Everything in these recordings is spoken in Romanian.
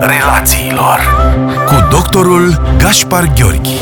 relațiilor cu doctorul Gaspar Gheorghi.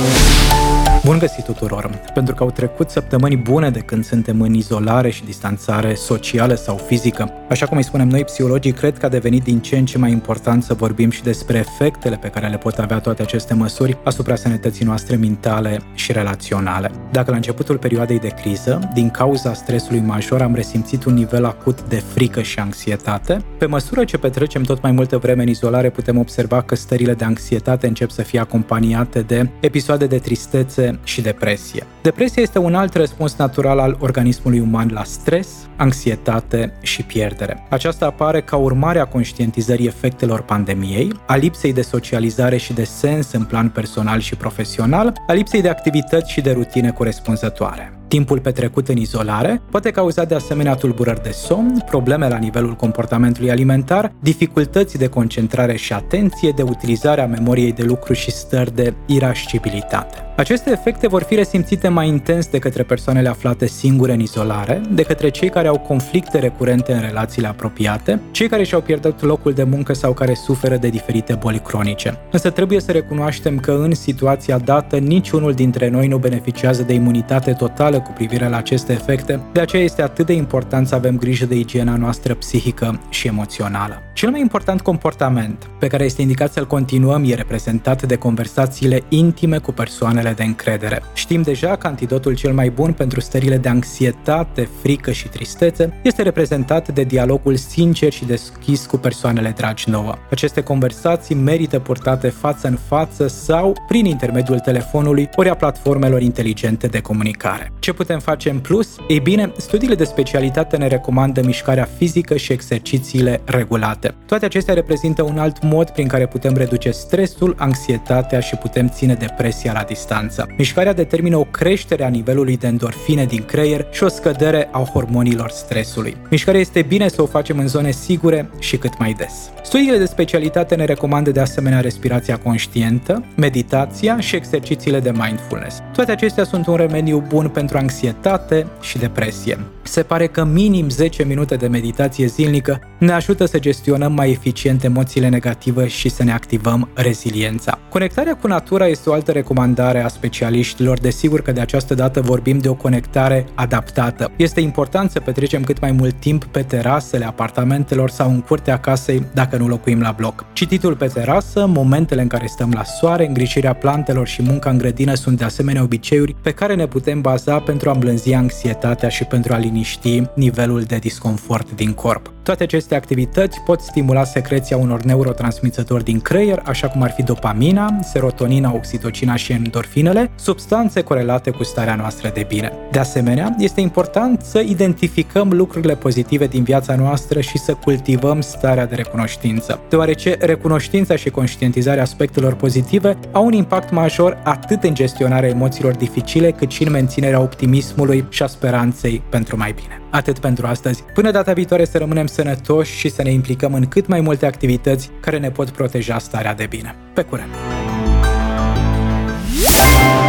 Bun găsit tuturor! Pentru că au trecut săptămâni bune de când suntem în izolare și distanțare socială sau fizică. Așa cum îi spunem noi, psihologii cred că a devenit din ce în ce mai important să vorbim și despre efectele pe care le pot avea toate aceste măsuri asupra sănătății noastre mentale și relaționale. Dacă la începutul perioadei de criză, din cauza stresului major, am resimțit un nivel acut de frică și anxietate, pe măsură ce petrecem tot mai multă vreme în izolare, putem observa că stările de anxietate încep să fie acompaniate de episoade de tristețe, și depresie. Depresia este un alt răspuns natural al organismului uman la stres, anxietate și pierdere. Aceasta apare ca urmare a conștientizării efectelor pandemiei, a lipsei de socializare și de sens în plan personal și profesional, a lipsei de activități și de rutine corespunzătoare. Timpul petrecut în izolare poate cauza de asemenea tulburări de somn, probleme la nivelul comportamentului alimentar, dificultăți de concentrare și atenție, de utilizare a memoriei de lucru și stări de irascibilitate. Aceste efecte vor fi resimțite mai intens de către persoanele aflate singure în izolare, de către cei care au conflicte recurente în relațiile apropiate, cei care și-au pierdut locul de muncă sau care suferă de diferite boli cronice. Însă trebuie să recunoaștem că în situația dată niciunul dintre noi nu beneficiază de imunitate totală cu privire la aceste efecte, de aceea este atât de important să avem grijă de igiena noastră psihică și emoțională. Cel mai important comportament pe care este indicat să-l continuăm e reprezentat de conversațiile intime cu persoanele de încredere. Știm deja că antidotul cel mai bun pentru stările de anxietate, frică și tristețe este reprezentat de dialogul sincer și deschis cu persoanele dragi nouă. Aceste conversații merită purtate față în față sau prin intermediul telefonului ori a platformelor inteligente de comunicare. Ce putem face în plus? Ei bine, studiile de specialitate ne recomandă mișcarea fizică și exercițiile regulate. Toate acestea reprezintă un alt mod prin care putem reduce stresul, anxietatea și putem ține depresia la distanță. Mișcarea determină o creștere a nivelului de endorfine din creier și o scădere a hormonilor stresului. Mișcarea este bine să o facem în zone sigure și cât mai des. Studiile de specialitate ne recomandă de asemenea respirația conștientă, meditația și exercițiile de mindfulness. Toate acestea sunt un remediu bun pentru anxietate și depresie. Se pare că minim 10 minute de meditație zilnică ne ajută să gestionăm mai eficient emoțiile negative și să ne activăm reziliența. Conectarea cu natura este o altă recomandare a specialiștilor, desigur că de această dată vorbim de o conectare adaptată. Este important să petrecem cât mai mult timp pe terasele apartamentelor sau în curtea casei dacă nu locuim la bloc. Cititul pe terasă, momentele în care stăm la soare, îngrijirea plantelor și munca în grădină sunt de asemenea obiceiuri pe care ne putem baza pentru a îmblânzi anxietatea și pentru a liniști nivelul de disconfort din corp. Toate aceste activități pot stimula secreția unor neurotransmițători din creier, așa cum ar fi dopamina, serotonina, oxitocina și endorfinele, substanțe corelate cu starea noastră de bine. De asemenea, este important să identificăm lucrurile pozitive din viața noastră și să cultivăm starea de recunoștință, deoarece recunoștința și conștientizarea aspectelor pozitive au un impact major atât în gestionarea emoțiilor dificile, cât și în menținerea optimismului și a speranței pentru mai bine. Atât pentru astăzi. Până data viitoare să rămânem sănătoși și să ne implicăm în cât mai multe activități care ne pot proteja starea de bine. Pe curând!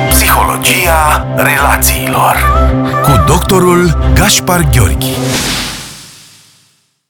Psihologia relațiilor cu doctorul Gaspar Gheorghi